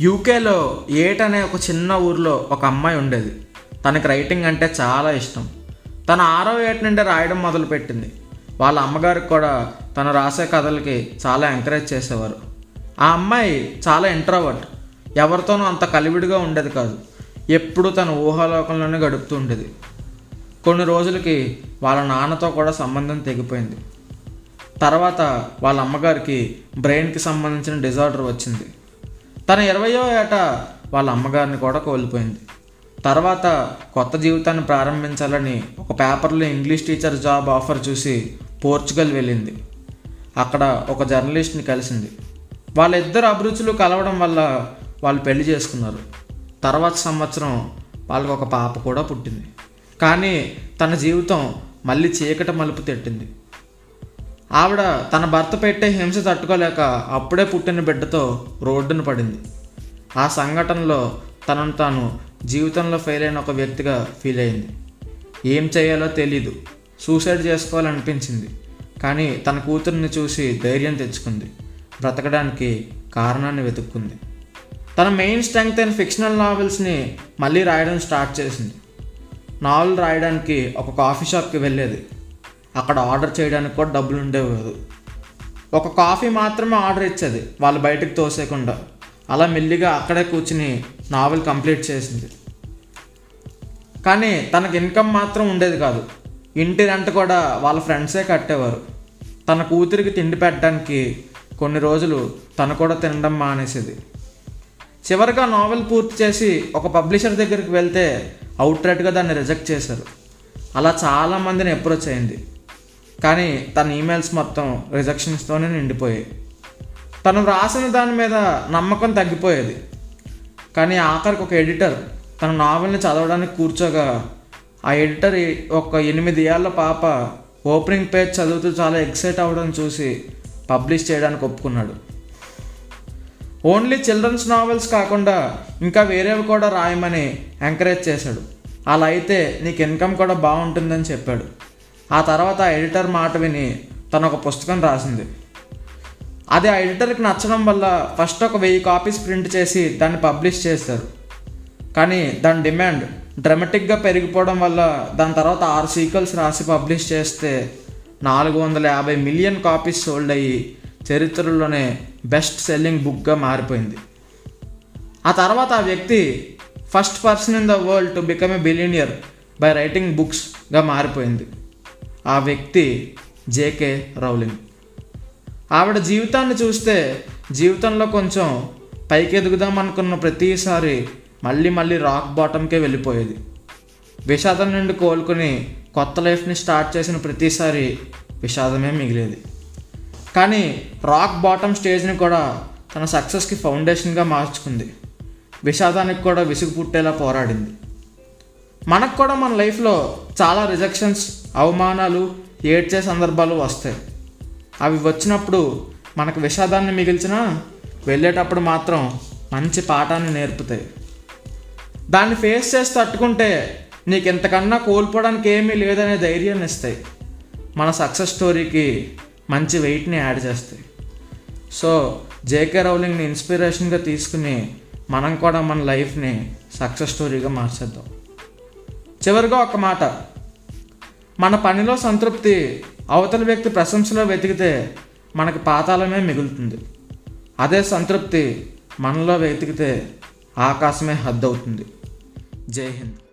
యూకేలో ఏట్ అనే ఒక చిన్న ఊర్లో ఒక అమ్మాయి ఉండేది. తనకి రైటింగ్ అంటే చాలా ఇష్టం. తన ఆరో ఏట నుండి రాయడం మొదలుపెట్టింది. వాళ్ళ అమ్మగారికి కూడా తను రాసే కథలకి చాలా ఎంకరేజ్ చేసేవారు. ఆ అమ్మాయి చాలా ఇంట్రావర్ట్ ఎవరితోనూ అంత కలివిడిగా ఉండేది కాదు. ఎప్పుడూ తన ఊహాలోకంలోనే గడుపుతూ ఉండేది. కొన్ని రోజులకి వాళ్ళ నాన్నతో కూడా సంబంధం తెగిపోయింది. తర్వాత వాళ్ళ అమ్మగారికి బ్రెయిన్కి సంబంధించిన డిజార్డర్ వచ్చింది. తన ఇరవయో ఏట వాళ్ళ అమ్మగారిని కూడా కోల్పోయింది. తర్వాత కొత్త జీవితాన్ని ప్రారంభించాలని ఒక పేపర్లో ఇంగ్లీష్ టీచర్ జాబ్ ఆఫర్ చూసి పోర్చుగల్ వెళ్ళింది. అక్కడ ఒక జర్నలిస్ట్ని కలిసింది. వాళ్ళిద్దరు అభిరుచులు కలవడం వల్ల వాళ్ళు పెళ్ళి చేసుకున్నారు. తర్వాత సంవత్సరం వాళ్ళకు ఒక పాప కూడా పుట్టింది. కానీ తన జీవితం మళ్ళీ చీకటి మలుపు తెట్టింది. ఆవిడ తన భర్త పెట్టే హింస తట్టుకోలేక అప్పుడే పుట్టిన బిడ్డతో రోడ్డున పడింది. ఆ సంఘటనలో తనను తాను జీవితంలో ఫెయిల్ అయిన ఒక వ్యక్తిగా ఫీల్ అయింది. ఏం చేయాలో తెలీదు. సూసైడ్ చేసుకోవాలనిపించింది. కానీ తన కూతుర్ని చూసి ధైర్యం తెచ్చుకుంది. బ్రతకడానికి కారణాన్ని వెతుక్కుంది. తన మెయిన్ స్ట్రెంగ్త్ అయిన ఫిక్షనల్ నావెల్స్ని మళ్ళీ రాయడం స్టార్ట్ చేసింది. నావెల్ రాయడానికి ఒక కాఫీ షాప్కి వెళ్ళేది. అక్కడ ఆర్డర్ చేయడానికి కూడా డబ్బులు ఉండేవి కాదు. ఒక కాఫీ మాత్రమే ఆర్డర్ ఇచ్చేది వాళ్ళు బయటకు తోసేయకుండా. అలా మెల్లిగా అక్కడే కూర్చుని నావెల్ కంప్లీట్ చేసింది. కానీ తనకు ఇన్కమ్ మాత్రం ఉండేది కాదు. ఇంటి రెంట్ కూడా వాళ్ళ ఫ్రెండ్సే కట్టేవారు. తన కూతురికి తిండి పెట్టడానికి కొన్ని రోజులు తను కూడా తినడం మానేసేది. చివరిగా నావెల్ పూర్తి చేసి ఒక పబ్లిషర్ దగ్గరికి వెళ్తే అవుట్రైట్గా దాన్ని రిజెక్ట్ చేశారు. అలా చాలామందిని అప్రోచ్ అయింది. కానీ తన ఈమెయిల్స్ మొత్తం రిజెక్షన్స్తోనే నిండిపోయాయి. తను రాసిన దాని మీద నమ్మకం తగ్గిపోయేది. కానీ ఆఖరికి ఒక ఎడిటర్ తన నావెల్ని చదవడానికి కూర్చోగా ఆ ఎడిటర్ ఒక ఎనిమిది ఏళ్ళ పాప ఓపెనింగ్ పేజ్ చదువుతూ చాలా ఎక్సైట్ అవ్వడం చూసి పబ్లిష్ చేయడానికి ఒప్పుకున్నాడు. ఓన్లీ చిల్డ్రన్స్ నావెల్స్ కాకుండా ఇంకా వేరేవి కూడా రాయమని ఎంకరేజ్ చేశాడు. అలా అయితే నీకు ఇన్కమ్ కూడా బాగుంటుందని చెప్పాడు. ఆ తర్వాత ఆ ఎడిటర్ మాట విని తను ఒక పుస్తకం రాసింది. అది ఆ ఎడిటర్కి నచ్చడం వల్ల ఫస్ట్ ఒక వెయ్యి కాపీస్ ప్రింట్ చేసి దాన్ని పబ్లిష్ చేశారు. కానీ దాని డిమాండ్ డ్రమటిక్గా పెరిగిపోవడం వల్ల దాని తర్వాత ఆరు సీక్వెల్స్ రాసి పబ్లిష్ చేస్తే నాలుగు వందల యాభై మిలియన్ కాపీస్ సోల్డ్ అయ్యి చరిత్రలోనే బెస్ట్ సెల్లింగ్ బుక్గా మారిపోయింది. ఆ తర్వాత ఆ వ్యక్తి first person in the world to become a billionaire by writing బుక్స్గా మారిపోయింది. ఆ వ్యక్తి జేకే రౌలింగ్. ఆవిడ జీవితాన్ని చూస్తే జీవితంలో కొంచెం పైకి ఎదుగుదాం అనుకున్న ప్రతిసారి మళ్ళీ మళ్ళీ రాక్ బాటంకే వెళ్ళిపోయేది. విషాదం నుండి కోలుకుని కొత్త లైఫ్ని స్టార్ట్ చేసిన ప్రతిసారి విషాదమే మిగిలేది. కానీ రాక్ బాటమ్ స్టేజ్ని కూడా తన సక్సెస్కి ఫౌండేషన్గా మార్చుకుంది. విషాదానికి కూడా విసుగు పుట్టేలా పోరాడింది. మనకు కూడా మన లైఫ్లో చాలా రిజెక్షన్స్ అవమానాలు ఏడ్చే సందర్భాలు వస్తాయి. అవి వచ్చినప్పుడు మనకు విషాదాన్ని మిగిల్చినా వెళ్ళేటప్పుడు మాత్రం మంచి పాఠాన్ని నేర్పుతాయి. దాన్ని ఫేస్ చేసి తట్టుకుంటే నీకు ఇంతకన్నా కోల్పోవడానికి ఏమీ లేదనే ధైర్యాన్ని ఇస్తాయి. మన సక్సెస్ స్టోరీకి మంచి వెయిట్ని యాడ్ చేస్తాయి. సో జేకే రౌలింగ్ని ఇన్స్పిరేషన్గా తీసుకుని మనం కూడా మన లైఫ్ని సక్సెస్ స్టోరీగా మార్చేద్దాం. చివరిగా ఒక మాట. మన పనిలో సంతృప్తి అవతల వ్యక్తి ప్రశంసలో వెతికితే మనకి పాతాళమే మిగులుతుంది. అదే సంతృప్తి మనలో వెతికితే ఆకాశమే హద్దవుతుంది జై హింద్.